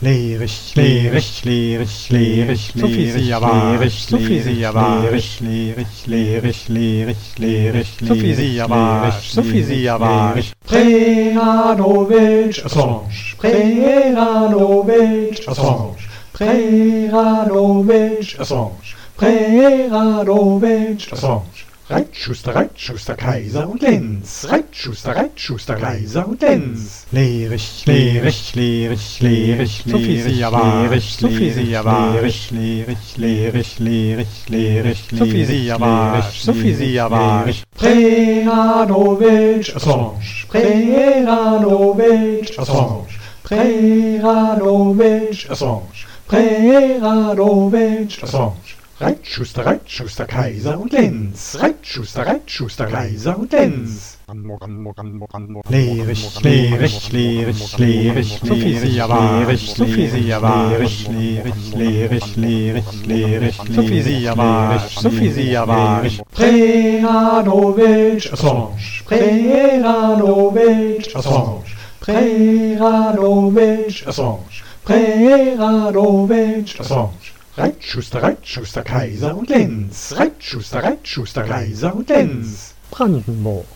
Lehrich, lehrich, lehrich, lehrich, lehrich, lehrich, lehrich, lehrich, lehrich, lehrich, lehrich, lehrich, lehrich, Preranovic, Assange, Preranovic, Assange, Preranovic, Assange, Preranovic, Assange. Reitschuster, Reitschuster, Kaiser und Lenz. Reitschuster, Reitschuster, Kaiser und Lenz. Lehrich, lehrich, lehrich, lehrich, lehrich, lehrich, lehrich, lehrich, lehrich, lehrich, lehrich, lehrich, lehrich, Preranovic, Assange, Preranovic, Assange, Preranovic, Assange, Preranovic, Assange. Reitschuster, Reitschuster, Kaiser und Lenz. Reitschuster, Reitschuster, Kaiser und Lenz. Lehrich, lehrich, lehrich, lehrich, lehrich, lehrich, lehrich, lehrich, lehrich, lehrich, lehrich, lehrich, lehrich, Preranovic, Assange, Preranovic, Assange, Preranovic, Assange, Preranovic, Assange. Reitschuster, Reitschuster, Kaiser und Lenz. Reitschuster, Reitschuster, Kaiser und Lenz. Brandenburg.